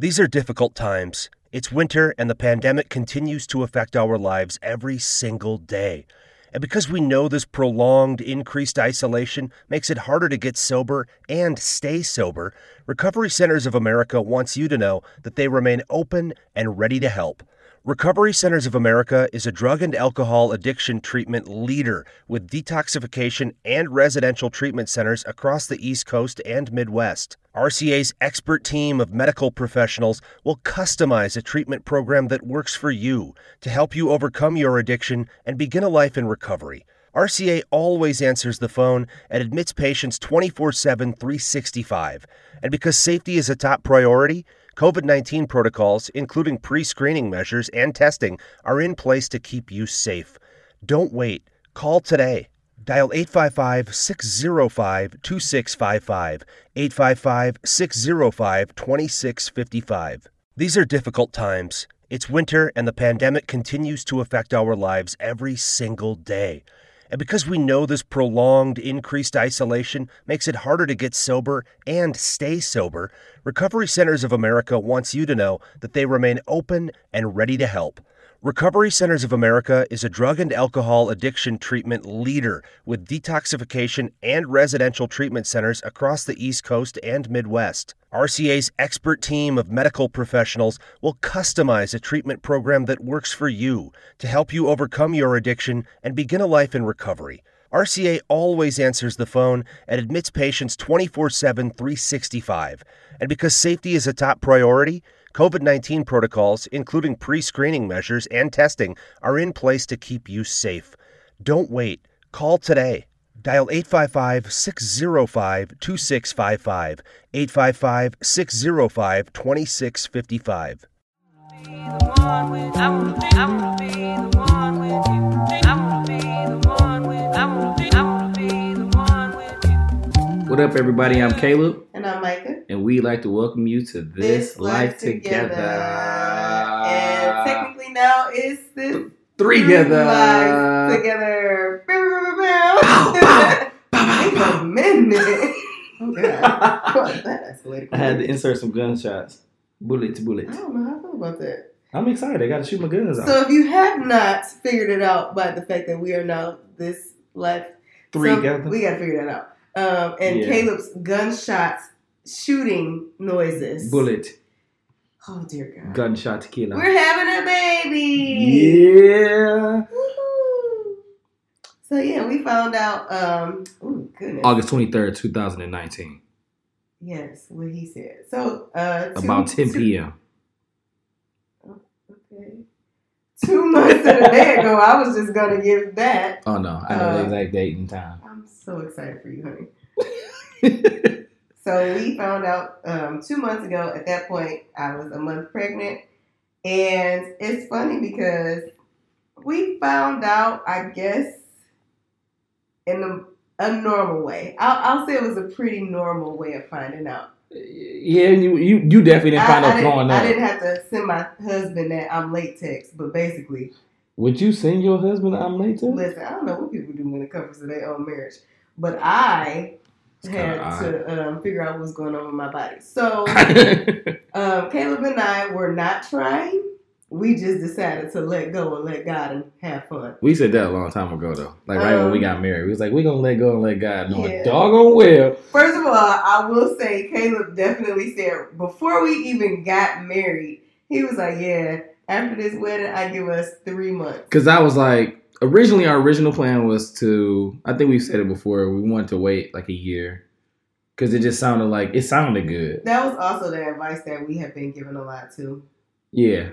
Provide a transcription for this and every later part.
These are difficult times. It's winter, and the pandemic continues to affect our lives every single day. And because we know this prolonged, increased isolation makes it harder to get sober and stay sober, Recovery Centers of America wants you to know that they remain open and ready to help. Recovery Centers of America is a drug and alcohol addiction treatment leader with detoxification and residential treatment centers across the East Coast and Midwest. RCA's expert team of medical professionals will customize a treatment program that works for you to help you overcome your addiction and begin a life in recovery. RCA always answers the phone and admits patients 24 7, 365. And because safety is a top priority, COVID 19 protocols, including pre screening measures and testing, are in place to keep you safe. Don't wait. Call today. Dial 855 605 2655. 855 605 2655. These are difficult times. It's winter, and the pandemic continues to affect our lives every single day. And because we know this prolonged, increased isolation makes it harder to get sober and stay sober, Recovery Centers of America wants you to know that they remain open and ready to help. Recovery Centers of America is a drug and alcohol addiction treatment leader with detoxification and residential treatment centers across the East Coast and Midwest. RCA's expert team of medical professionals will customize a treatment program that works for you to help you overcome your addiction and begin a life in recovery. RCA always answers the phone and admits patients 24 7, 365. And because safety is a top priority, COVID 19 protocols, including pre screening measures and testing, are in place to keep you safe. Don't wait. Call today. Dial 855 605 2655. 855 605 2655. What up, everybody? I'm Caleb, And I'm Micah. and we'd like to welcome you to This, Life, Together. And technically now it's this Three together. Life Together. Wait pow. a minute. Oh, God. That escalated. I had to insert some gunshots, bullet to bullet. I don't know how I feel about that. I'm excited. I got to shoot my guns out. So if you have not figured it out by the fact that we are now this life Three so together. We got to figure that out. Um, and Yeah. Caleb's gunshots shooting noises. bullet, Oh dear God. gunshot, tequila. We're having a baby. Yeah. Woohoo. So yeah, we found out. Um, oh goodness. August 23rd, 2019. Yes, what he said. So uh, two- About 10 two- p.m. Okay. Two months and a day ago, I was just gonna give that. Oh, no. I know the Uh, exact date and time. I'm so excited for you, honey. So we found out um, two months ago. At that point, I was a month pregnant, and it's funny because we found out, I guess, in a, a normal way. I'll, I'll say it was a pretty normal way of finding out. yeah, you, you, you definitely didn't find I, out I, didn't. I didn't have to send my husband that I'm late text, but basically, Would you send your husband I'm late to? listen, I don't know what people do when it comes to their own marriage, but I It's had to um, figure out what's going on with my body. So. Um, Caleb and I were not trying. We just decided to let go and let God and have fun. we said that a long time ago, though. Like right when we Um, got married, we was like, "We're gonna let go and let God know Yeah. it doggone well. First of all, I will say Caleb definitely said before we even got married, he was like, "Yeah, after this wedding, I give us three months." Cause I was like, originally our original plan was to. I think we've said it before. We wanted to wait like a year, cause it just sounded like it sounded good. That was also the advice that we have been given a lot too. Yeah,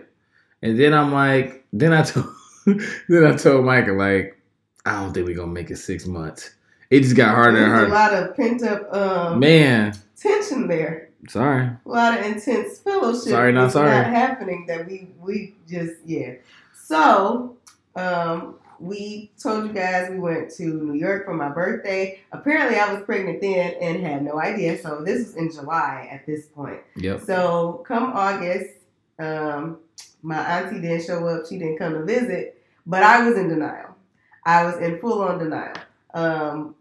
and then I'm like, then I told, then I told Micah like, I don't think we're gonna make it six months. It just got harder and harder. a lot of pent up um, Man, tension there. Sorry. A lot of intense fellowship. Sorry, not is sorry. Not happening. That we we just yeah. So um, we told you guys we went to New York for my birthday. Apparently, I was pregnant then and had no idea. So this was in July at this point. Yep. So come August, um, my auntie didn't show up. She didn't come to visit, but I was in denial. I was in full on denial. Um,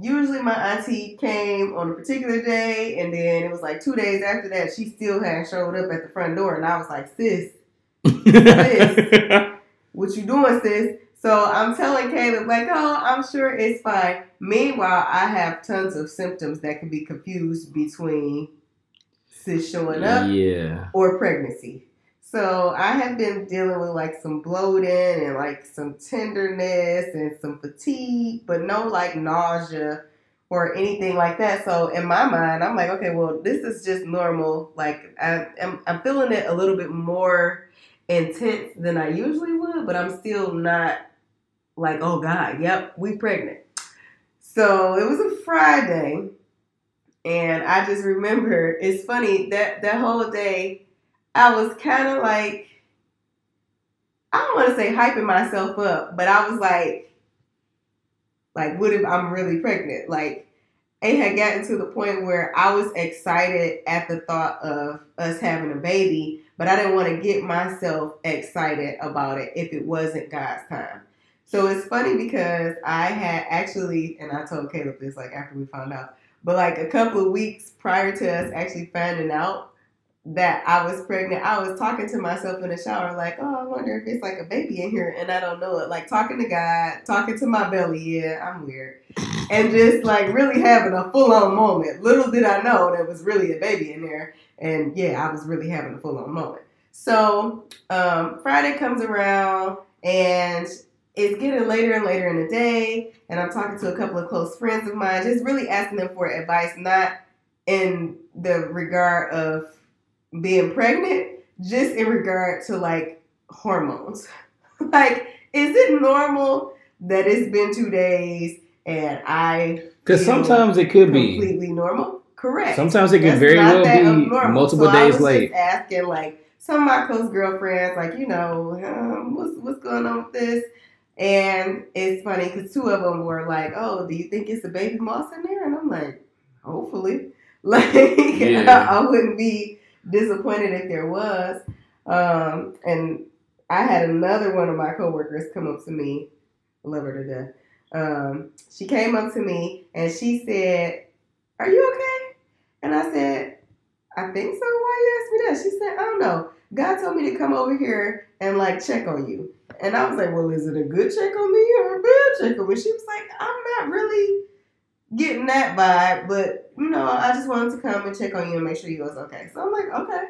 usually my auntie came on a particular day, and then it was like two days after that, she still had showed up at the front door, and I was like, sis, what you doing, sis? So I'm telling Caleb, like, oh, I'm sure it's fine. Meanwhile, I have tons of symptoms that can be confused between sis showing up yeah. or pregnancy. So I have been dealing with like some bloating and like some tenderness and some fatigue, but no like nausea or anything like that. So in my mind, I'm like, okay, well, this is just normal. Like I, I'm, I'm feeling it a little bit more intense than I usually would, but I'm still not like, oh God, yep, we pregnant. So it was a Friday, and I just remember it's funny that that whole day I was kind of like, I don't want to say hyping myself up, but I was like, like, what if I'm really pregnant? Like, it had gotten to the point where I was excited at the thought of us having a baby, but I didn't want to get myself excited about it if it wasn't God's time. So it's funny because I had actually, and I told Caleb this like after we found out, but like a couple of weeks prior to us actually finding out, that I was pregnant, I was talking to myself in the shower, like, oh, I wonder if it's like a baby in here, and I don't know it. Like talking to God, talking to my belly, yeah, I'm weird, and just like really having a full on moment. Little did I know there was really a baby in there, and yeah, I was really having a full on moment. So um, Friday comes around, and it's getting later and later in the day, and I'm talking to a couple of close friends of mine, just really asking them for advice, not in the regard of being pregnant just in regard to like hormones. like, is it normal that it's been two days and I because sometimes it could be completely normal? Correct. Sometimes it could very well be multiple so days late. asking like some of my close girlfriends, like you know, um, what's what's going on with this? And it's funny because two of them were like, "Oh, do you think it's a baby moss in there?" And I'm like, "Hopefully." Like yeah. I wouldn't be disappointed if there was. Um, and I had another one of my coworkers come up to me, love her to death. Um, she came up to me and she said, "Are you okay?" And I said, "I think so. Why you ask me that?" She said, "I don't know. God told me to come over here and like check on you." And I was like, "Well, is it a good check on me or a bad check on me?" She was like, "I'm not really." getting that vibe, but you know, I just wanted to come and check on you and make sure you was okay. So I'm like, okay.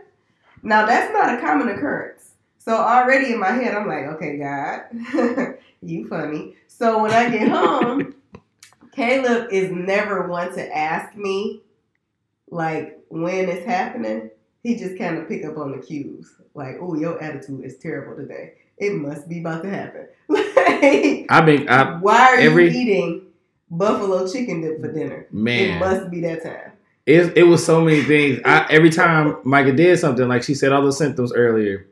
Now that's not a common occurrence. So already in my head, I'm like, okay, God, you funny. So when I get home, Caleb is never one to ask me like when it's happening. He just kind of pick up on the cues. Like, oh, your attitude is terrible today. It must be about to happen. like, I mean, I, why are every, you eating buffalo chicken dip for dinner. Man, it must be that time. It, it was so many things. I, every time Micah did something, like she said all the symptoms earlier,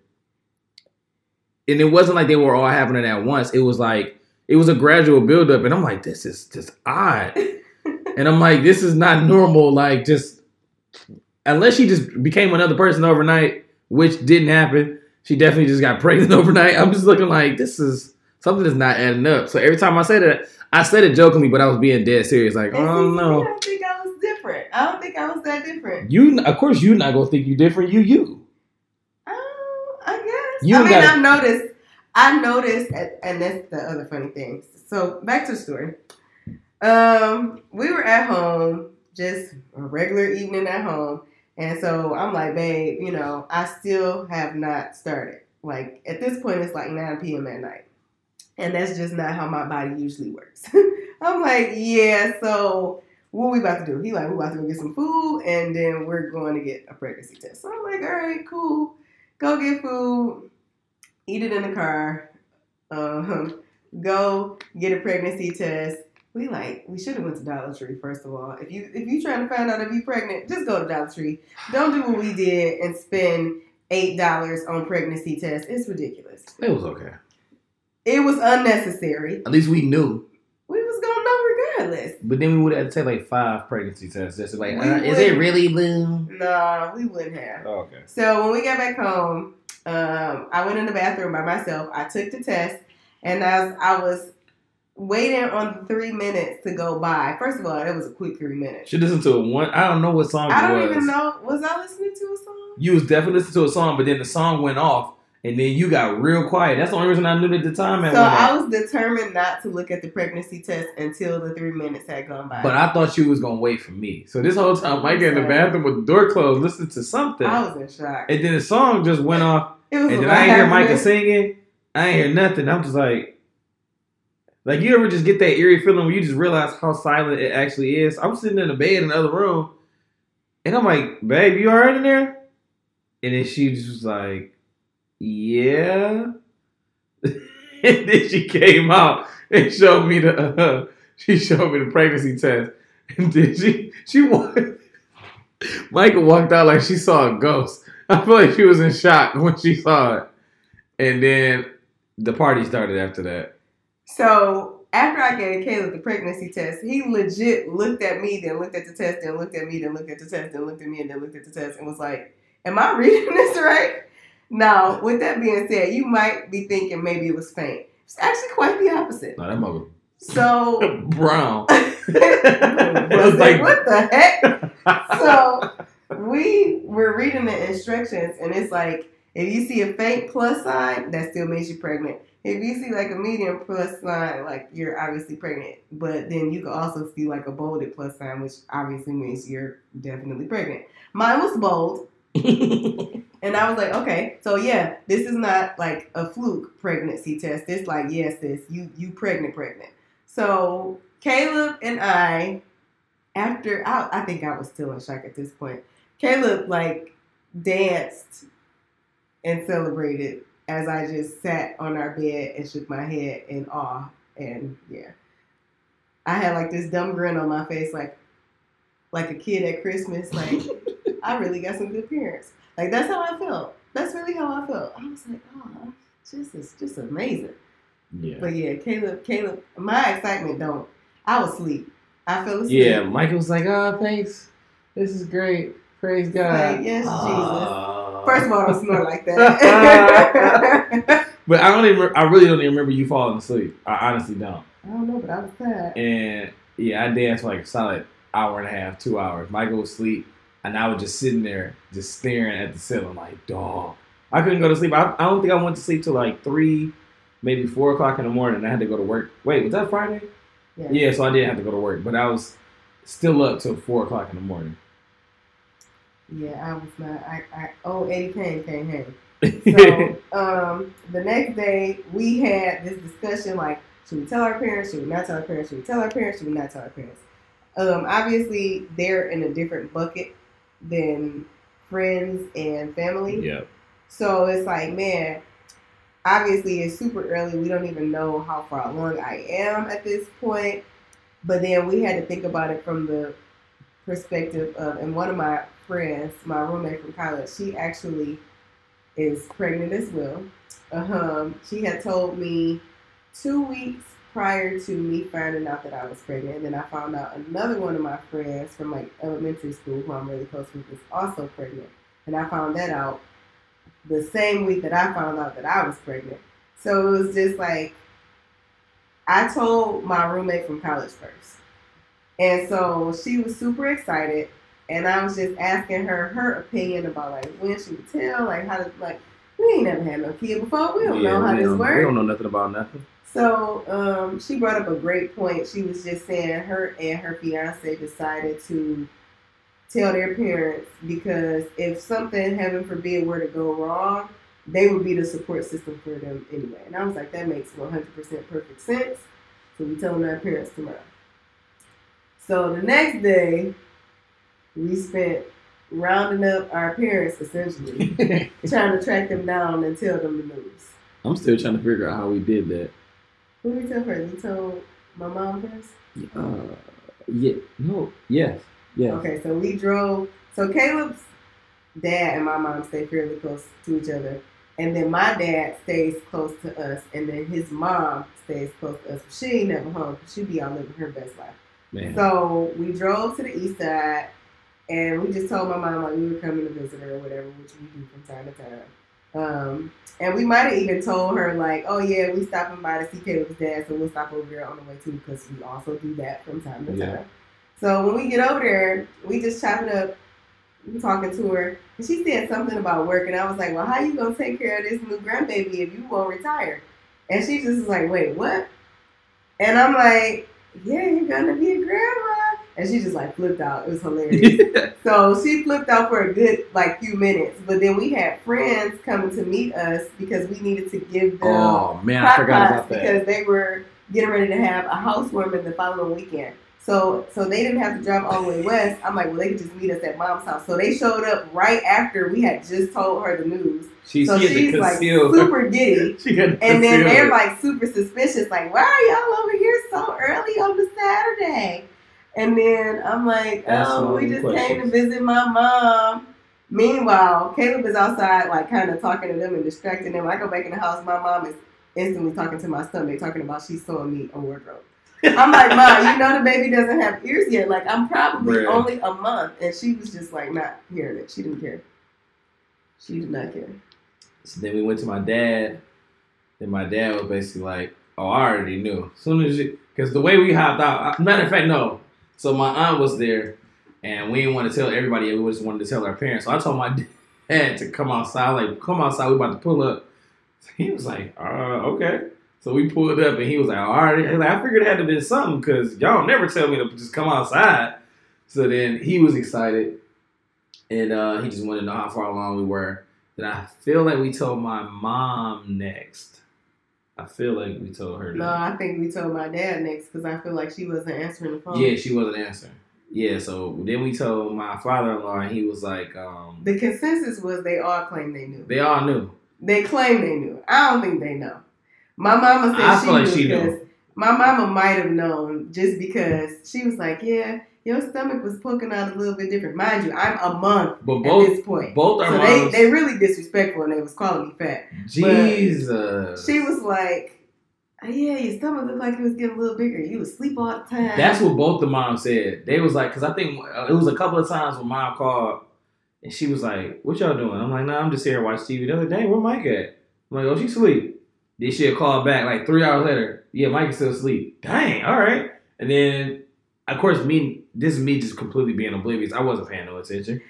and it wasn't like they were all happening at once. It was like it was a gradual buildup, and I'm like, this is just odd. and I'm like, this is not normal. Like just unless she just became another person overnight, which didn't happen. She definitely just got pregnant overnight. I'm just looking like this is something that's not adding up. So every time I say that, I said it jokingly, but I was being dead serious. Like, oh no. I don't think I was different. I don't think I was that different. You, of course, you're not gonna think you're different. You, you. Um, I guess. You I mean, gotta... I noticed. I noticed, and that's the other funny thing. So back to the story. Um, we were at home, just a regular evening at home, and so I'm like, babe, you know, I still have not started. Like at this point, it's like 9 p.m. at night. And that's just not how my body usually works. I'm like, yeah, so what we about to do? He like, we about to go get some food and then we're going to get a pregnancy test. So I'm like, all right, cool. Go get food, eat it in the car, um, go get a pregnancy test. We like we should have went to Dollar Tree first of all. If you if you trying to find out if you're pregnant, just go to Dollar Tree. Don't do what we did and spend eight dollars on pregnancy test. It's ridiculous. It was okay. It was unnecessary. At least we knew. We was gonna know regardless. But then we would have to take like five pregnancy tests just like, uh, is it really blue? Nah, we wouldn't have. Oh, okay. So when we got back home, um, I went in the bathroom by myself. I took the test, and as I was waiting on the three minutes to go by. First of all, it was a quick three minutes. She listened to one. I don't know what song I don't even know. Was I listening to a song? You was definitely listening to a song, but then the song went off, and then you got real quiet. That's the only reason I knew at the time. So. I was determined not to look at the pregnancy test until the three minutes had gone by. But I thought you was gonna wait for me. So this whole time, Mike in the bathroom with the door closed, listening to something, I was in shock. and then the song just went off, It was and then I ain't hear. Micah singing. I ain't hear nothing. I'm just like, like you ever just get that eerie feeling where you just realize how silent it actually is. I'm sitting in the bed in the other room, and I'm like, babe, you alright in there? And then she just was like, yeah. and then she came out and showed me the uh, she showed me the pregnancy test, and then she she walked. Micah walked out like she saw a ghost. I feel like she was in shock when she saw it, and then the party started after that. So after I gave Caleb the pregnancy test, he legit looked at me, then looked at the test, then looked at me, then looked at the test, then looked at me, and then looked at the test, and was like, "Am I reading this right?" Now, with that being said, you might be thinking maybe it was faint. It's actually quite the opposite. No, that mother So brown. Was like, what the heck? So we were reading the instructions, and it's like if you see a faint plus sign, that still makes you pregnant. If you see like a medium plus sign, like you're obviously pregnant. But then you can also see like a bolded plus sign, which obviously means you're definitely pregnant. Mine was bold, and I was like, okay, so yeah, this is not like a fluke pregnancy test. It's like, yes, sis, you you pregnant, pregnant. So Caleb and I, after I, I think I was still in shock at this point. Caleb like danced and celebrated as I just sat on our bed and shook my head in awe. And yeah, I had like this dumb grin on my face, like like a kid at Christmas. Like I really got some good parents. Like that's how I felt. That's really how I felt. I was like, oh, this is just amazing. yeah. But yeah, Caleb, Caleb, my excitement don't. I was asleep. I fell asleep. Yeah, Micah was like, "Oh, thanks. This is great. Praise God." Like, yes, Jesus. First of all, I don't snore like that. but I don't even. I really don't even remember you falling asleep. I honestly don't. I don't know, but I was tired. And yeah, I danced for like a solid hour and a half, two hours. Micah was asleep, and I was just sitting there, just staring at the ceiling, like, dog. I couldn't go to sleep. I, I don't think I went to sleep till like three, maybe four o'clock in the morning. I had to go to work. Wait, was that Friday? Yeah. Yeah, so I didn't have to go to work, but I was still up till four o'clock in the morning. Yeah, I was not. I, I oh, Eddie Kane came home. So um, the next day we had this discussion like, should we tell our parents? Should we not tell our parents? Should we tell our parents? Should we not tell our parents? Um, obviously, they're in a different bucket than friends and family. yeah. So it's like, man, obviously it's super early. We don't even know how far along I am at this point. But then we had to think about it from the perspective of, and one of my friends, my roommate from college, she actually is pregnant as well. Um, she had told me two weeks prior to me finding out that I was pregnant. And then I found out another one of my friends from like elementary school, who I'm really close with, is also pregnant. And I found that out the same week that I found out that I was pregnant. So it was just like I told my roommate from college first. And so she was super excited and I was just asking her her opinion about like when she would tell, like how to like we ain't never had no kid before. We don't know how this works. We don't know nothing about nothing. So um, she brought up a great point. She was just saying her and her fiance decided to tell their parents because if something, heaven forbid, were to go wrong, they would be the support system for them anyway. And I was like, that makes 100% perfect sense. So we telling our parents tomorrow. So the next day, we spent rounding up our parents essentially, trying to track them down and tell them the news. I'm still trying to figure out how we did that. Who did we tell first? We told my mom first. Uh, yeah, no, yes, yes. Okay, so we drove. So Caleb's dad and my mom stay fairly close to each other, and then my dad stays close to us, and then his mom stays close to us. She ain't never home. She be out living her best life. Man. So we drove to the east side, and we just told my mom like we were coming to visit her or whatever, which we do from time to time. Um, and we might have even told her like, "Oh yeah, we stopping by to see Caleb's dad, so we'll stop over there on the way too, because we also do that from time to Yeah. time." So when we get over there, we just chop it up. We talking to her, and she said something about work, and I was like, "Well, how you gonna take care of this new grandbaby if you won't retire?" And she just was like, "Wait, what?" And I'm like, "Yeah, you're gonna be a grandma." And she just like flipped out. It was hilarious. So she flipped out for a good like few minutes, but then we had friends coming to meet us because we needed to give them oh man, I forgot about that. because they were getting ready to have a housewarming the following weekend. So so they didn't have to drive all the way west. I'm like, well, they could just meet us at mom's house. So they showed up right after we had just told her the news. She, So she she's like super giddy. she had to And then they're like super suspicious, like, why are y'all over here so early on the Saturday? And then I'm like, oh, we just came to visit my mom. Meanwhile, Caleb is outside, like, kind of talking to them and distracting them. I go back in the house, my mom is instantly talking to my stomach, talking about she's sewing me a wardrobe. I'm like, Mom, you know the baby doesn't have ears yet. Like, I'm probably only a month. And she was just, like, not hearing it. She didn't care. She did not care. So then we went to my dad. And my dad was basically like, "Oh, I already knew." As soon as you, because the way we hopped out. Matter of fact, no. So my aunt was there, and we didn't want to tell everybody. We just wanted to tell our parents. So I told my dad to come outside. Like, come outside. We about to pull up. So he was like, "Uh, okay." So we pulled up, and he was like, "All right." Like, I figured it had to be something because y'all never tell me to just come outside. So then he was excited, and uh, he just wanted to know how far along we were. Then I feel like we told my mom next. I feel like we told her. No, Next. I think we told my dad next because I feel like she wasn't answering the phone. Yeah, she wasn't answering. Yeah, so then we told my father-in-law, and he was like, um, The consensus was they all claimed they knew. they all knew. They claim they knew. I don't think they know. My mama said I she feel like knew she knew. my mama might have known just because she was like, "Yeah, your stomach was poking out a little bit different." Mind you, I'm a month But at this point, both our so they moms. they really disrespectful and they was calling me fat. Jesus. She was like, "Yeah, your stomach looked like it was getting a little bigger. You would sleep all the time." That's what both the moms said. They was like, because I think uh, it was a couple of times when mom called, and she was like, "What y'all doing?" I'm like, "Nah, I'm just here to watch TV." The other day, where Mike at?" I'm like, "Oh, she sleep." Then she'll call back like three hours later. Yeah, Mike is still asleep. Dang, all right. And then, of course, me. This is me just completely being oblivious. I wasn't paying no attention.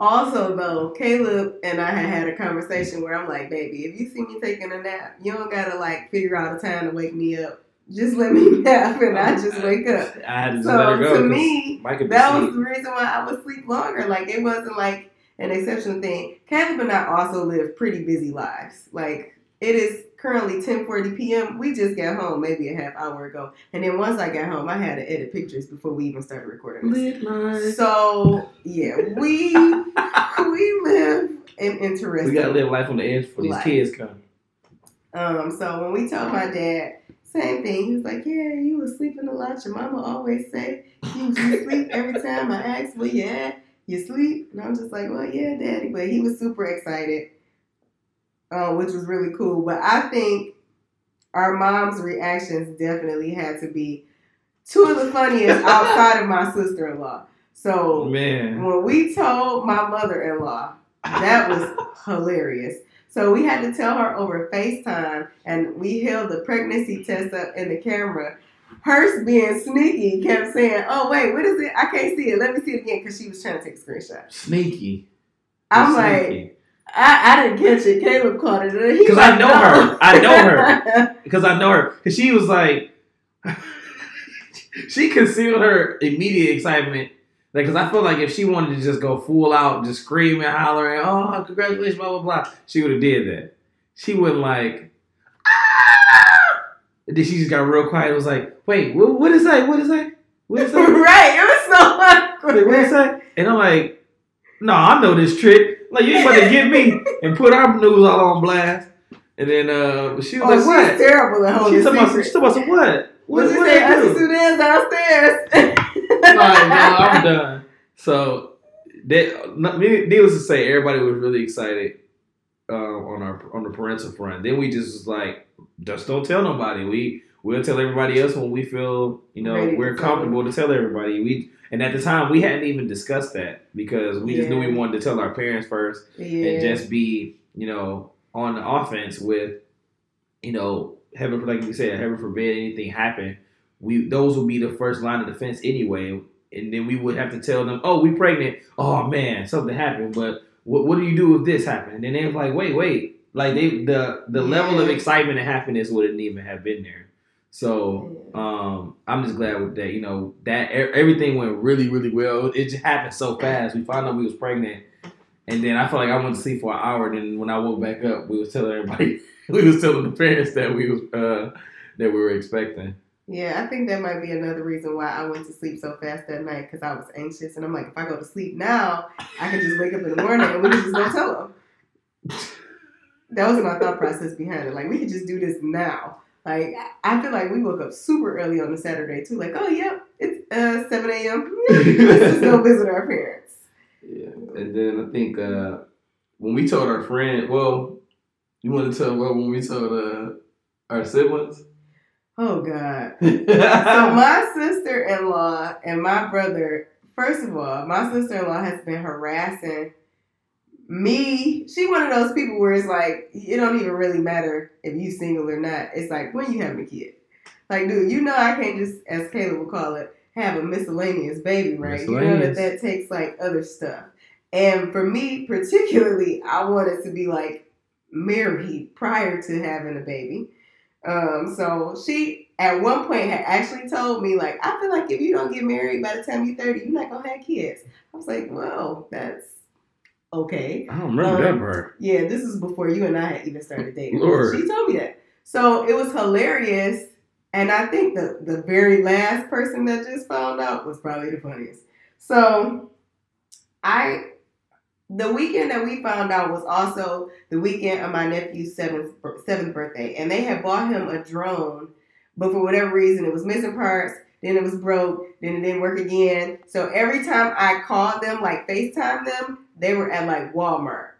Also, though, Caleb and I had had a conversation where I'm like, baby, if you see me taking a nap, you don't gotta like figure out a time to wake me up. Just let me nap and I just wake up. I had to just let her So go. to me, Mike could be that was the reason why I would sleep longer. Like it wasn't like an exceptional thing. Caleb and I also live pretty busy lives. Like it is currently 10:40 p.m. We just got home maybe a half hour ago, and then once I got home, I had to edit pictures before we even started recording. This. So yeah, we we live an interesting. We gotta live life on the edge before these Life. kids come. Um, so when we told my dad, same thing. He was like, "Yeah, you was sleeping a lot. Your mama always say you, you sleep every time I ask where you at. You sleep." And I'm just like, "Well, yeah, daddy." But he was super excited, uh, which was really cool. But I think our mom's reactions definitely had to be two of the funniest outside of my sister-in-law. So Man. when we told my mother-in-law, that was hilarious. So we had to tell her over FaceTime, and we held the pregnancy test up in the camera. Hers being sneaky kept saying, "Oh wait, what is it? I can't see it. Let me see it again," because she was trying to take a screenshot. Sneaky. I'm like, Sneaky. I, I didn't catch it. Caleb caught it. Because 'Cause I know "No." her. I know her. because I know her. Because she was like, she concealed her immediate excitement. Like, because I feel like if she wanted to just go full out, just screaming, hollering, "Oh, congratulations!" blah blah blah, she would have did that. She wouldn't like. "Ah!" And then she just got real quiet. It was like, "Wait, what? What is that? What is that? What is that?" right. It was so awkward. Wait, what is that? And I'm like, "No, I know this trick. Like, you about to get me and put our news all on blast." And then uh, she was Oh, like, "What?" she's terrible at holding She's talking about, she's talking about some what? What, What you what say? did Auntie do? Suzanne's downstairs. Like, no, I'm done. So, that, needless to say, everybody was really excited uh, on our on the parental front. Then we just was like, just don't tell nobody. We we'll tell everybody else when we feel you know Ready we're comfortable to tell everybody. We and at the time we hadn't even discussed that because we just knew we wanted to tell our parents first Yeah. and just be you know on the offense with, you know, heaven like you said, heaven forbid anything happen, we those would be the first line of defense anyway, and then we would have to tell them, oh, we pregnant. Oh man, something happened, but what what do you do if this happened? And then they're like, wait, wait, like they the the level of excitement and happiness wouldn't even have been there. So um, I'm just glad with that. You know that everything went really, really well. It just happened so fast. We found out we was pregnant, and then I felt like I went to sleep for an hour. And then when I woke back up, we was telling everybody, we was telling the parents that we was uh, that we were expecting. Yeah, I think that might be another reason why I went to sleep so fast that night because I was anxious, and I'm like, if I go to sleep now, I can just wake up in the morning and we can just go tell them. That was my thought process behind it. Like, we could just do this now. Like, I feel like we woke up super early on a Saturday too. Like, oh yep, it's uh, 7 a.m. Let's just go visit our parents. Yeah, and then I think uh, when we told our friend, well, you want to tell well when we told uh, our siblings. Oh God. so my sister-in-law and my brother first of all my sister-in-law has been harassing me she one of those people where it's like it don't even really matter if you single or not. It's like when you having a kid? Like dude you know i can't just as caleb would call it have a miscellaneous baby right? You know that that takes like other stuff. And for me particularly i wanted to be like married prior to having a baby. Um, so she at one point had actually told me, like, I feel like if you don't get married by the time you're 30, you're not gonna have kids. I was like, well, that's okay. I don't remember Um, that part. Yeah, this is before you and I had even started dating. Lord. She told me that. So it was hilarious. And I think the, the very last person that just found out was probably the funniest. So I the weekend that we found out was also the weekend of my nephew's seventh seventh birthday, and they had bought him a drone, but for whatever reason it was missing parts. Then it was broke. Then it didn't work again. So every time I called them, like FaceTime them, they were at like Walmart.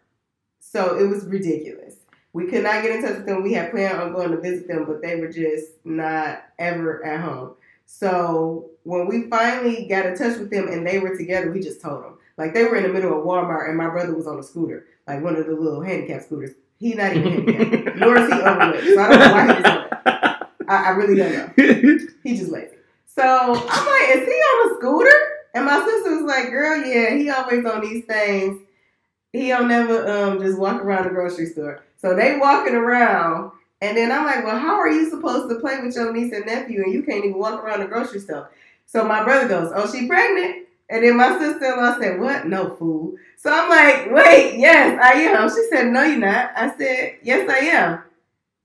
So it was ridiculous. We could not get in touch with them. We had planned on going to visit them, but they were just not ever at home. So when we finally got in touch with them and they were together, we just told them. Like they were in the middle of Walmart and my brother was on a scooter, like one of the little handicap scooters. He not even handicapped, nor is he overweight. So I don't know why he was on it. I, I really don't know. He just lazy. So I'm like, is he on a scooter? And my sister was like, girl, yeah, he always on these things. He don't never um just walk around the grocery store. So they walking around, and then I'm like, well, how are you supposed to play with your niece and nephew and you can't even walk around the grocery store? So my brother goes, oh, she pregnant? And then my sister-in-law said, what? No, fool. So I'm like, wait, yes, I am. She said, no, you're not. I said, yes, I am.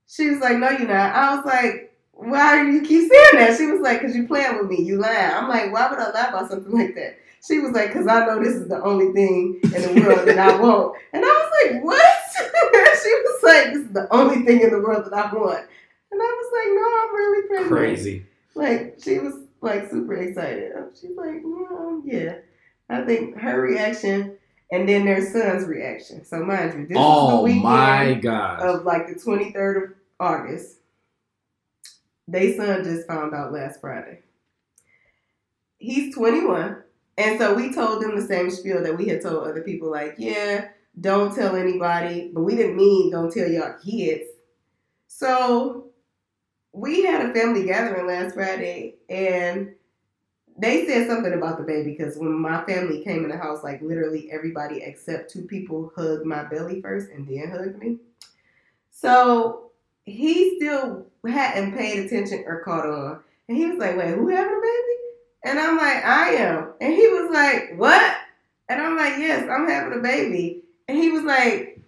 She was like, no, you're not. I was like, why do you keep saying that? She was like, because you playing with me. You lying. I'm like, why would I lie about something like that? She was like, because I know this is the only thing in the world that I want. And I was like, what? she was like, this is the only thing in the world that I want. And I was like, no, I'm really pregnant. Crazy. Like, she was like super excited. She's like, yeah, yeah. I think her reaction and then their son's reaction. So mind you, this is the Oh weekend my gosh. of like the 23rd of August. They son just found out last Friday. He's 21. And so we told them the same spiel that we had told other people, like, yeah, don't tell anybody. But we didn't mean don't tell y'all kids. So we had a family gathering last Friday and they said something about the baby because when my family came in the house, like literally everybody except two people hugged my belly first and then hugged me. So he still hadn't paid attention or caught on. And he was like, Wait, who having a baby? And I'm like, I am. And he was like, What? And I'm like, Yes, I'm having a baby. And he was like,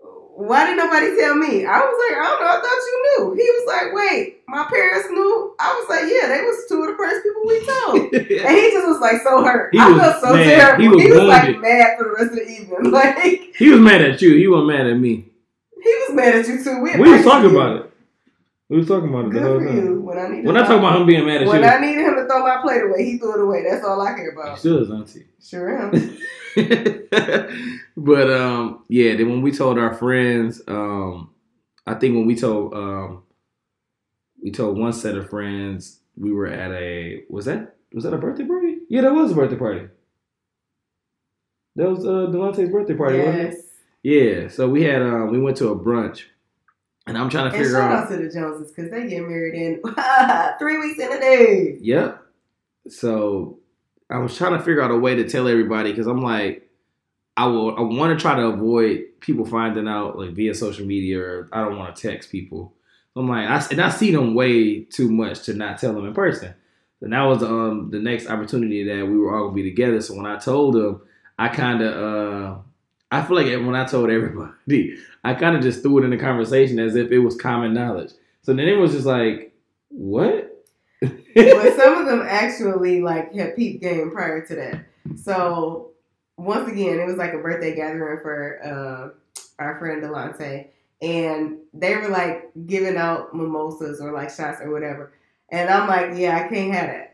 Why did nobody tell me? I was like, I don't know, I thought you knew. He was like, Wait, my parents knew. I was like, Yeah, they was two of the first people we told. And he just was like so hurt. He I was felt so mad. terrible. He He was was, like mad for the rest of the evening. Like he was mad at you. He wasn't mad at me. He was mad at you too. We, We was talking about it. We was talking about it the Good whole for time. you. When I needed When I talk about him being mad at when you, When I needed him to throw my plate away, he threw it away. That's all I care he about. still is auntie. Sure am. but um, yeah. Then when we told our friends, um, I think when we told um, we told one set of friends we were at a was that was that a birthday party? Yeah, that was a birthday party. That was uh Delonte's birthday party, wasn't it? yes. Yeah, so we had um we went to a brunch, and I'm trying to And figure shout out. out to the Joneses because they get married in three weeks in a day. Yep. So I was trying to figure out a way to tell everybody because I'm like, I will. I want to try to avoid people finding out like via social media, or I don't want to text people. I'm like, I, and I see them way too much to not tell them in person. And that was um the next opportunity that we were all gonna be together. So when I told them, I kind of uh I feel like when I told everybody, I kind of just threw it in the conversation as if it was common knowledge. So then it was just like, what? but some of them actually like had peep game prior to that. So once again, it was like a birthday gathering for uh, our friend Delante, and they were like giving out mimosas or like shots or whatever. And I'm like, yeah, I can't have that.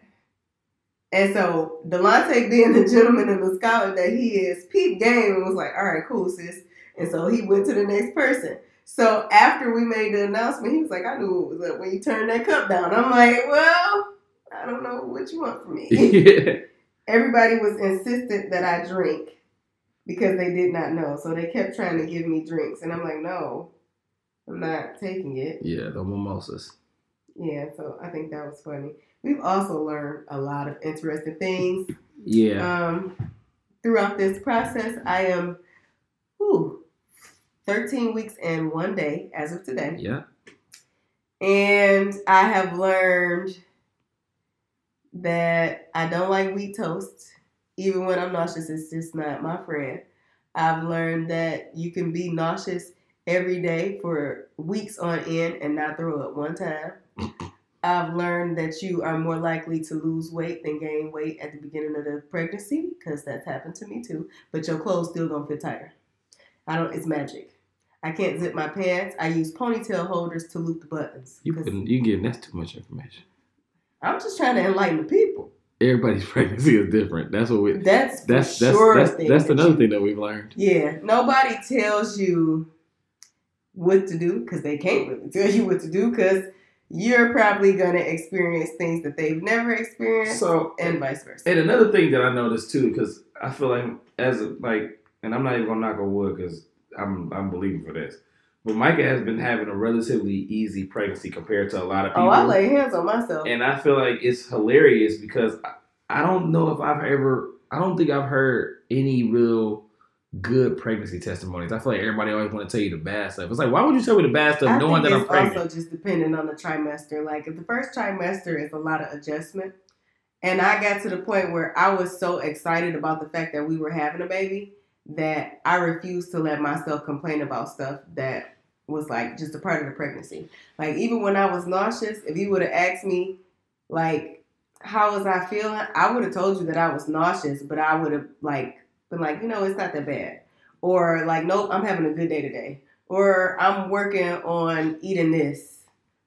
And so Delonte, being the gentleman and the scholar that he is, peep game and was like, all right, cool, sis. And so he went to the next person. So after we made the announcement, he was like, I knew it was up when you turned that cup down. I'm like, well, I don't know what you want from me. yeah. Everybody was insistent that I drink because they did not know. So they kept trying to give me drinks. And I'm like, no, I'm not taking it. Yeah, the mimosas. Yeah, so I think that was funny. We've also learned a lot of interesting things Yeah. um, throughout this process. I am whew, 13 weeks and one day as of today. yeah. And I have learned that I don't like wheat toast. Even when I'm nauseous, it's just not my friend. I've learned that you can be nauseous every day for weeks on end and not throw up one time. I've learned that you are more likely to lose weight than gain weight at the beginning of the pregnancy because that's happened to me too. But your clothes still gonna fit tighter. I don't. It's magic. I can't zip my pants. I use ponytail holders to loop the buttons. You can you getting that's too much information. I'm just trying to enlighten the people. Everybody's pregnancy is different. That's what we. That's That's that's sure. that's, thing that's that another you- thing that we've learned. Yeah, nobody tells you what to do because they can't really tell you what to do because you're probably gonna experience things that they've never experienced, So and vice versa. And another thing that I noticed too, because I feel like as a, like, and I'm not even gonna knock on wood because I'm I'm believing for this, but Micah has been having a relatively easy pregnancy compared to a lot of people. oh, I lay hands on myself. and I feel like it's hilarious because I, I don't know if I've ever, I don't think I've heard any real good pregnancy testimonies. I feel like everybody always want to tell you the bad stuff. It's like, why would you tell me the bad stuff I knowing that I'm it's pregnant? also just depending on the trimester. Like if the first trimester is a lot of adjustment, and I got to the point where I was so excited about the fact that we were having a baby that I refused to let myself complain about stuff that was like just a part of the pregnancy. Like even when I was nauseous, if you would have asked me, like, how was I feeling, I would have told you that I was nauseous, but I would have like been like, you know, it's not that bad, or like, nope, I'm having a good day today or I'm working on eating this.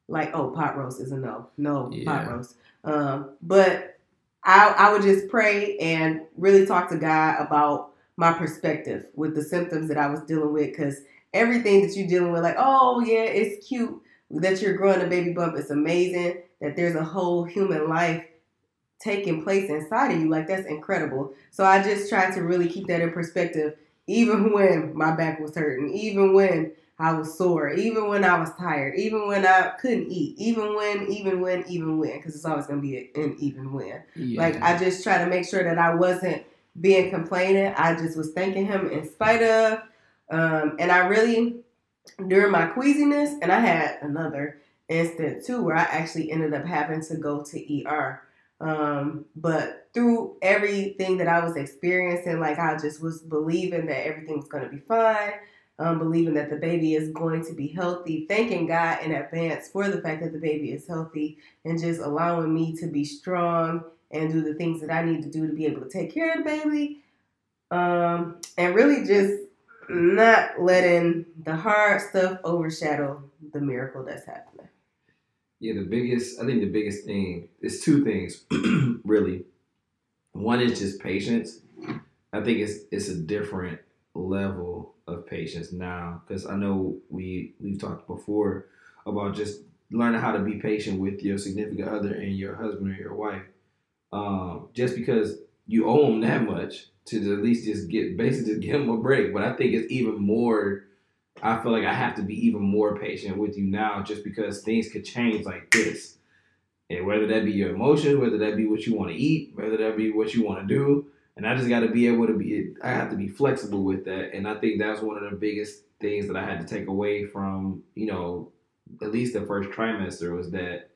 Like, oh, pot roast is a no. No, pot roast. Um, but I I would just pray and really talk to God about my perspective with the symptoms that I was dealing with because everything that you're dealing with, like, oh yeah, it's cute that you're growing a baby bump. It's amazing that there's a whole human life taking place inside of you. Like that's incredible. So I just tried to really keep that in perspective even when my back was hurting, even when I was sore, even when I was tired, even when I couldn't eat, even when, even when, even when, because it's always gonna be an even when. Yeah. Like I just try to make sure that I wasn't being complaining. I just was thanking him in spite of, um, and I really during my queasiness, and I had another instant too where I actually ended up having to go to ER. Um, but through everything that I was experiencing, like I just was believing that everything was going to be fine, um, believing that the baby is going to be healthy, thanking God in advance for the fact that the baby is healthy, and just allowing me to be strong and do the things that I need to do to be able to take care of the baby. Um, and really just not letting the hard stuff overshadow the miracle that's happening. Yeah, the biggest, I think the biggest thing is two things, really. One is just patience. I think it's it's a different level of patience now because I know we we've talked before about just learning how to be patient with your significant other and your husband or your wife. Um, just because you owe them that much to at least just get basically just give them a break. But I think it's even more. I feel like I have to be even more patient with you now, just because things could change like this, and whether that be your emotions, whether that be what you want to eat, whether that be what you want to do, and I just got to be able to be. I have to be flexible with that, and I think that's one of the biggest things that I had to take away from you know at least the first trimester was that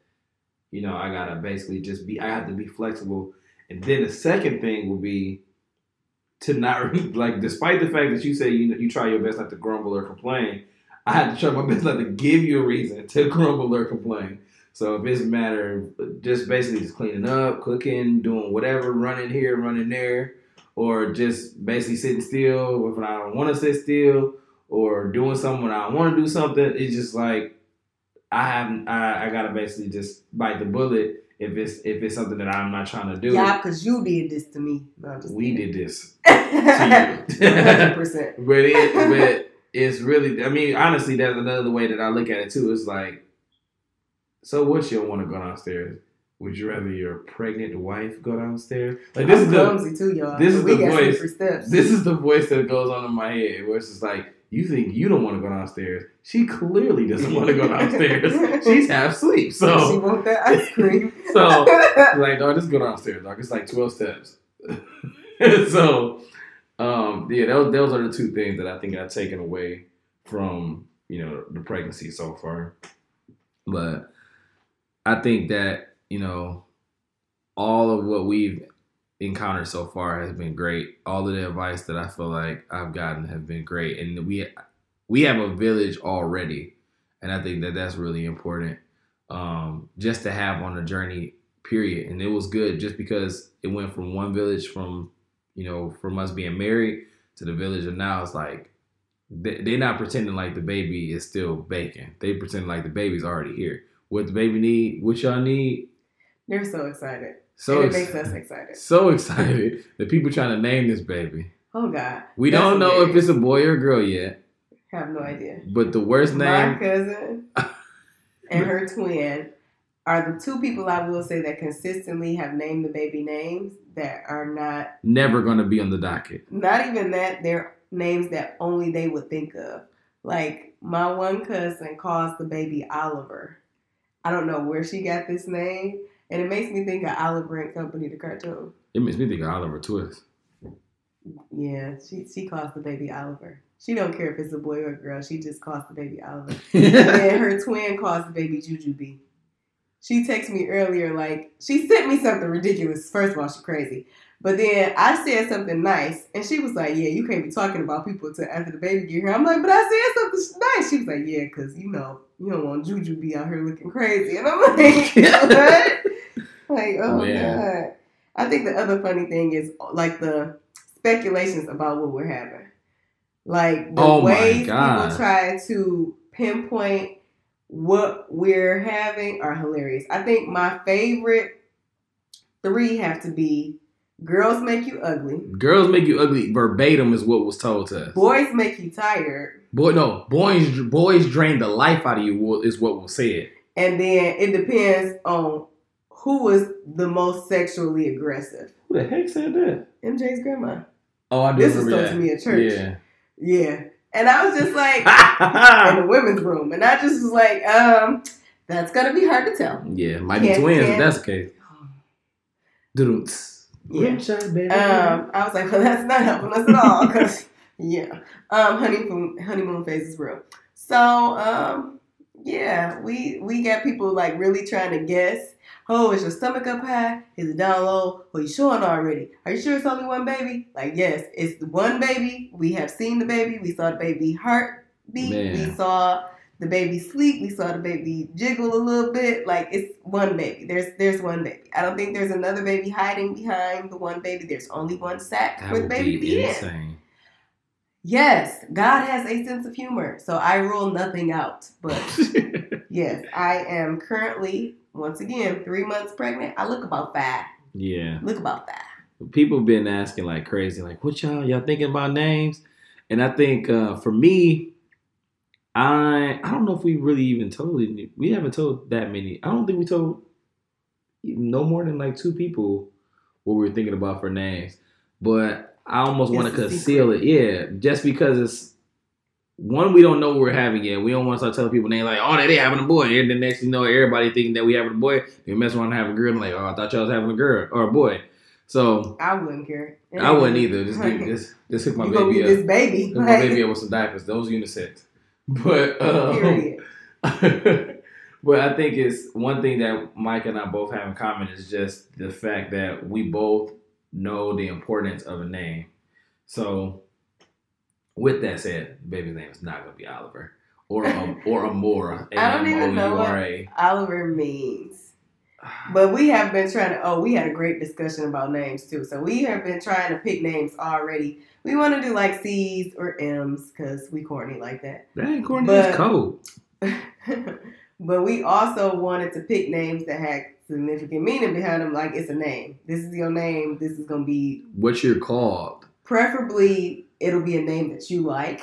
you know I gotta basically just be. I have to be flexible, and then the second thing will be to not like, despite the fact that you say you know, you try your best not to grumble or complain, I had to try my best not to give you a reason to grumble or complain. So if it's a matter of uh, just basically just cleaning up, cooking, doing whatever, running here, running there, or just basically sitting still if I don't want to sit still, or doing something when I want to do something, it's just like I have I, I gotta basically just bite the bullet if it's if it's something that I'm not trying to do. Yeah, because you did this to me. No, we did this. Hundred percent. But it but it's really I mean honestly that's another way that I look at it too. It's like so what you want to go downstairs? Would you rather your pregnant wife go downstairs? Like this I'm is the clumsy too, y'all. this is we the voice. this is the voice that goes on in my head where it's just like you think you don't want to go downstairs. She clearly doesn't want to go downstairs. She's half asleep. so she So want that ice cream. so like, dog, just go downstairs, dog. It's like twelve steps. so, um, yeah, those those are the two things that I think I've taken away from you know the pregnancy so far. But I think that you know all of what we've encountered so far has been great. All of the advice that I feel like I've gotten have been great, and we we have a village already, and I think that that's really important um, just to have on the journey. Period, and it was good just because it went from one village from you know from us being married to the village, and now it's like they, they're not pretending like the baby is still baking. They pretend like the baby's already here. What the baby need, what y'all need, They're so excited. so and it ex- makes us excited. so excited. The people trying to name this baby. Oh God. We That's don't know if it's a boy or a girl yet, have no idea. but the worst name. My cousin and her twin are the two people I will say that consistently have named the baby names that are not Never gonna be on the docket. not even that they're names that only they would think of. Like my one cousin calls the baby Oliver. I don't know where she got this name, and it makes me think of Oliver and Company, the cartoon. It makes me think of Oliver Twist. Yeah, she she calls the baby Oliver. She don't care if it's a boy or a girl. She just calls the baby Oliver. and her twin calls the baby Juju Jujubee. She texted me earlier, like she sent me something ridiculous. First of all, she crazy. But then I said something nice, and she was like, "Yeah, you can't be talking about people until after the baby get here." I'm like, "But I said something nice." She was like, "Yeah, because you know you don't want Juju be out here looking crazy," and I'm like, "What?" like, oh Man. god. I think the other funny thing is like the speculations about what we're having. Like the Oh ways people try to pinpoint what we're having are hilarious. I think my favorite three have to be girls make you ugly, Girls make you ugly. Verbatim is what was told to us. boys make you tired, Boy, no, boys, boys drain the life out of you. Is what was said. and then it depends on who was the most sexually aggressive. Who the heck said that? MJ's grandma. Oh, I do This was told to me at church. Yeah. Yeah. And I was just like in the women's room. And I just was like, um, that's gonna be hard to tell. yeah, might be twins if can't- that's the case. Doo-doo. Yeah. Good. Um, I was like, well, that's not helping us at all, because yeah, um, honeymoon honeymoon phase is real. So, um, yeah, we we got people like really trying to guess. Oh, is your stomach up high? Is it down low? Are you showing already? Are you sure it's only one baby? Like, yes, it's the one baby. We have seen the baby. We saw the baby heart beat. We saw the baby sleep. We saw the baby jiggle a little bit. Like it's one baby. There's there's one baby. I don't think there's another baby hiding behind the one baby. There's only one sack that for the baby be be in. insane. Yes, God has a sense of humor, so I rule nothing out. But yes, I am currently once again three months pregnant. I look about five. yeah. Look about five. people been asking like crazy, like, what y'all y'all thinking about names? And I think uh, for me, I I don't know if we really even told it. We haven't told that many. I don't think we told no more than like two people what we were thinking about for names. But I almost want to conceal it. Yeah, just because it's one we don't know what we're having yet. We don't want to start telling people they like, oh, they're having a boy, and then next thing you know, everybody thinking that we having a boy. They mess around and have a girl, and like, oh, I thought y'all was having a girl or a boy. So I wouldn't care. I wouldn't either. Just give, just just hook my you baby up. this baby. Hook my baby up with some diapers. Those unisex. But um, but I think it's one thing that Mike and I both have in common is just the fact that we both know the importance of a name. So, with that said, the baby's name is not going to be Oliver or um, or Amora. I don't even know what- Oliver means. But we have been trying to. Oh, we had a great discussion about names too. So we have been trying to pick names already. We want to do like C's or M's because we corny like that. That ain't corny. But- That's code. but we also wanted to pick names that had significant meaning behind them. Like it's a name. This is your name. This is gonna be What you're called. preferably. It'll be a name that you like,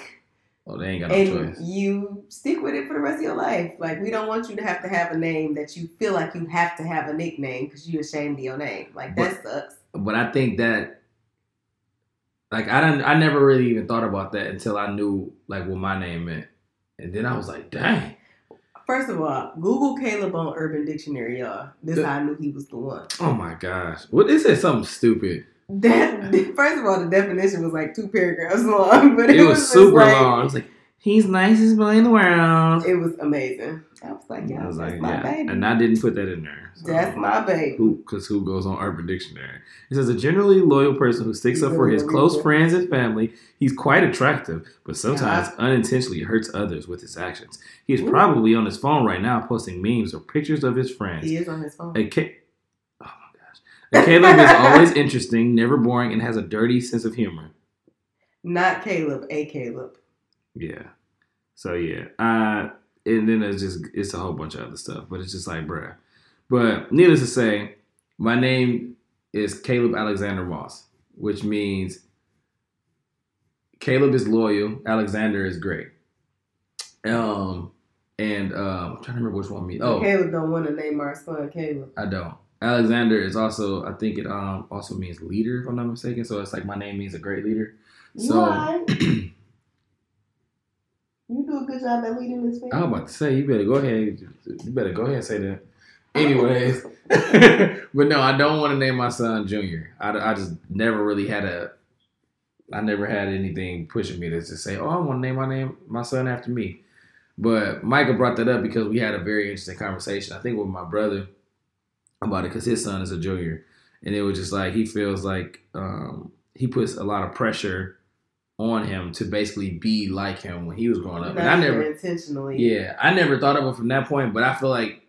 Oh, they ain't got no and choice. you stick with it for the rest of your life. Like we don't want you to have to have a name that you feel like you have to have a nickname because you're ashamed of your name. Like that sucks. but I think that like I don't I never really even thought about that until I knew like what my name meant. And then I was like, dang. First of all, Google Caleb on Urban Dictionary, y'all. This The- how I knew he was the one. Oh my gosh. What it said something stupid. That first of all, the definition was like two paragraphs long, but it, It was just super like, long. It was like, he's nicest boy in the world. It was amazing. I was like, yeah, I was that's like, my yeah. baby. And I didn't put that in there. so- that's my baby. who because who goes on Urban Dictionary. It says a generally loyal person who sticks up for his close friends and family. He's quite attractive, but sometimes unintentionally hurts others with his actions. He is Ooh. probably on his phone right now posting memes or pictures of his friends. He is on his phone. A Ca- oh my gosh. A Caleb is always interesting, never boring, and has a dirty sense of humor. Not Caleb, a Caleb. Yeah. So yeah. Uh and then it's just it's a whole bunch of other stuff. But it's just like, bruh. But needless to say, my name is Caleb Alexander Moss, which means Caleb is loyal, Alexander is great. Um and um I'm trying to remember which one means oh Caleb don't want to name our son Caleb. I don't. Alexander is also I think it um also means leader, if I'm not mistaken. So it's like my name means a great leader. So? You do a good job at leading this family. I'm about to say you better go ahead. You better go ahead and say that. Anyways, but no, I don't want to name my son Junior. I, I just never really had a. I never had anything pushing me to just say, "Oh, I want to name my name my son after me." But Micah brought that up because we had a very interesting conversation. I think with my brother about it because his son is a junior, and it was just like he feels like um, he puts a lot of pressure on him to basically be like him when he was growing up. Not And I never, intentionally. yeah, I never thought of it from that point, but I feel like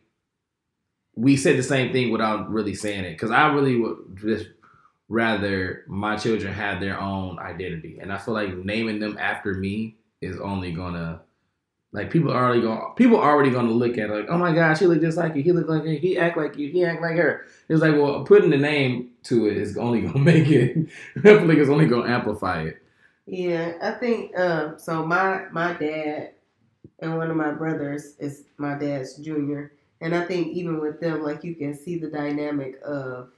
we said the same thing without really saying it because I really would just rather my children have their own identity, and I feel like naming them after me is only gonna like people are already going people are already gonna look at it like oh my gosh he look just like you he look like he act like you he act like her it's like well putting the name to it is only gonna make it I like it's only gonna amplify it Yeah, I think um so my my dad and one of my brothers is my dad's junior. And I think even with them, like you can see the dynamic of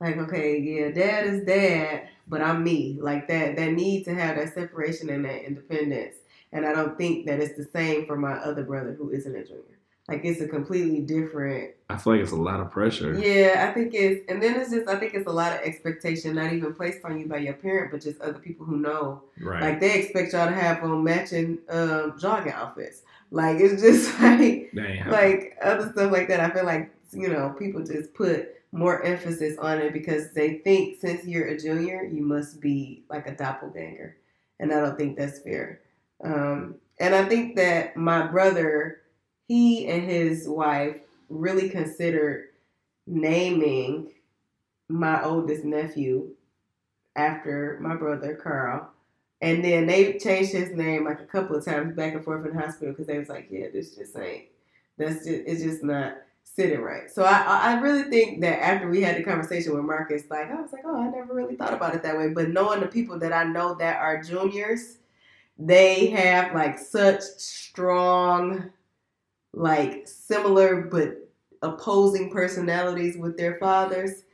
like, okay, yeah, dad is dad, but I'm me. Like that that need to have that separation and that independence. And I don't think that it's the same for my other brother who isn't a junior. Like it's a completely different I feel like it's a lot of pressure yeah, I think it's, and then it's just, I think it's a lot of expectation, not even placed on you by your parent, but just other people who know. right Like they expect y'all to have on matching um, jogging outfits. Like it's just like, happening. like other stuff like that. I feel like you know people just put more emphasis on it because they think since you're a junior, you must be like a doppelganger, and I don't think that's fair. Um, and I think that my brother, he and his wife really considered naming my oldest nephew after my brother Carl. And then they changed his name like a couple of times back and forth in the hospital because they was like, yeah, this just ain't. That's just it's just not sitting right. So I I I really think that after we had the conversation with Marcus, like I was like, oh, I never really thought about it that way. But knowing the people that I know that are juniors, they have like such strong, like similar but opposing personalities with their fathers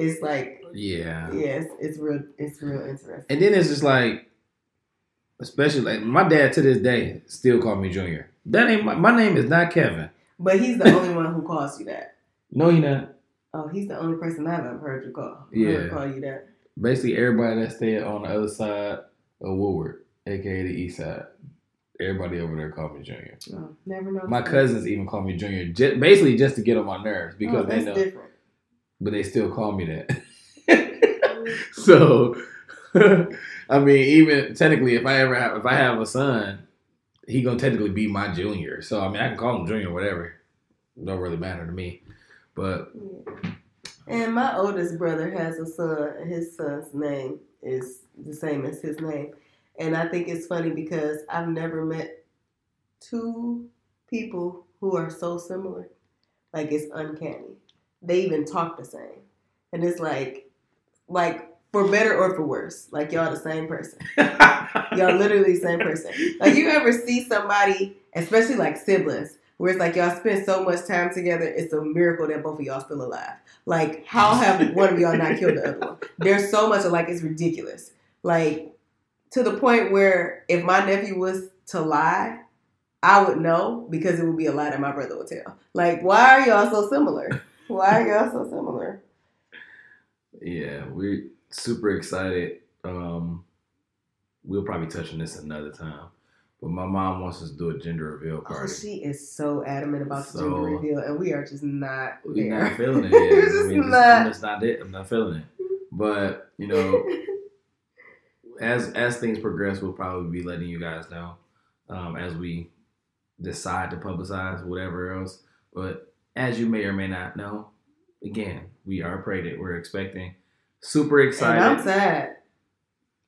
it's like Yeah. yeah, it's, it's real it's real interesting. And then it's just like, especially like my dad to this day still call me Junior. That ain't my, my name is not Kevin. But he's the only one who calls you that. No, he not. Oh, he's the only person I've ever heard you call. Yeah. call you that. Basically, everybody that stay on the other side of Woodward, aka the East Side, everybody over there call me Junior. Oh, never know. My cousins even call me Junior, ju- basically just to get on my nerves oh, because oh, they know, different. but they still call me that. so, I mean, even technically, if I ever have, if I have a son, he gonna technically be my junior. So I mean, I can call him junior, whatever. Don't really matter to me. But Yeah. And my oldest brother has a son, and his son's name is the same as his name. And I think it's funny because I've never met two people who are so similar. Like it's uncanny. They even talk the same. And it's like like for better or for worse. Like y'all the same person. Y'all literally the same person. Like you ever see somebody, especially like siblings, where it's like y'all spend so much time together, it's a miracle that both of y'all still alive. Like how have one of y'all not killed the other one? There's so much like it's ridiculous. Like to the point where if my nephew was to lie, I would know because it would be a lie that my brother would tell. Like why are y'all so similar? Why are y'all so similar? yeah, we're super excited. Um, we'll probably touch on this another time. But my mom wants us to do a gender reveal Oh, party. she is so adamant about the gender reveal, and we are just not We're there. not feeling it. We're Yet. I just mean, just- not. I'm just not it. I'm not feeling it. But you know, as as things progress, we'll probably be letting you guys know um, as we decide to publicize whatever else. But as you may or may not know, again, we are pregnant. We're expecting. Super excited. And I'm sad.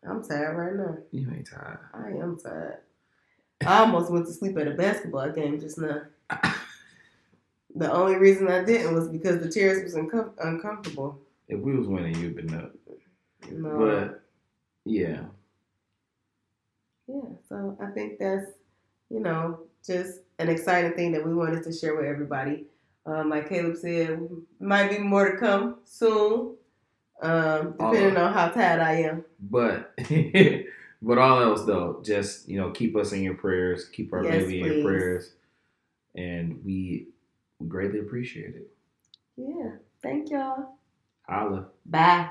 I'm sad right now. You ain't tired. I am sad. I almost went to sleep at a basketball game just now. The only reason I didn't was because the chairs was uncom- uncomfortable. If we was winning, you'd been up. No. But yeah, yeah, so I think that's, you know, just an exciting thing that we wanted to share with everybody. Um, like Caleb said, might be more to come soon, um, depending on how tired I am. but but all else though, just you know, keep us in your prayers. Keep our Yes, baby in your prayers, and we we greatly appreciate it. Yeah, thank y'all. Holla. Bye.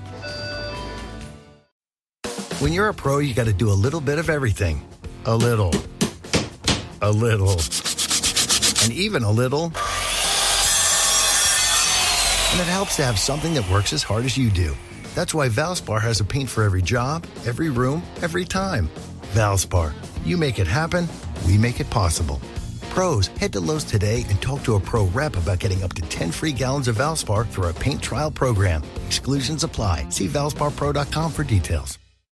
When you're a pro, you got to do a little bit of everything. A little. A little. And even a little. And it helps to have something that works as hard as you do. That's why Valspar has a paint for every job, every room, every time. Valspar, you make it happen, we make it possible. Pros, head to Lowe's today and talk to a pro rep about getting up to 10 free gallons of Valspar through our paint trial program. Exclusions apply. See valsparpro.com for details.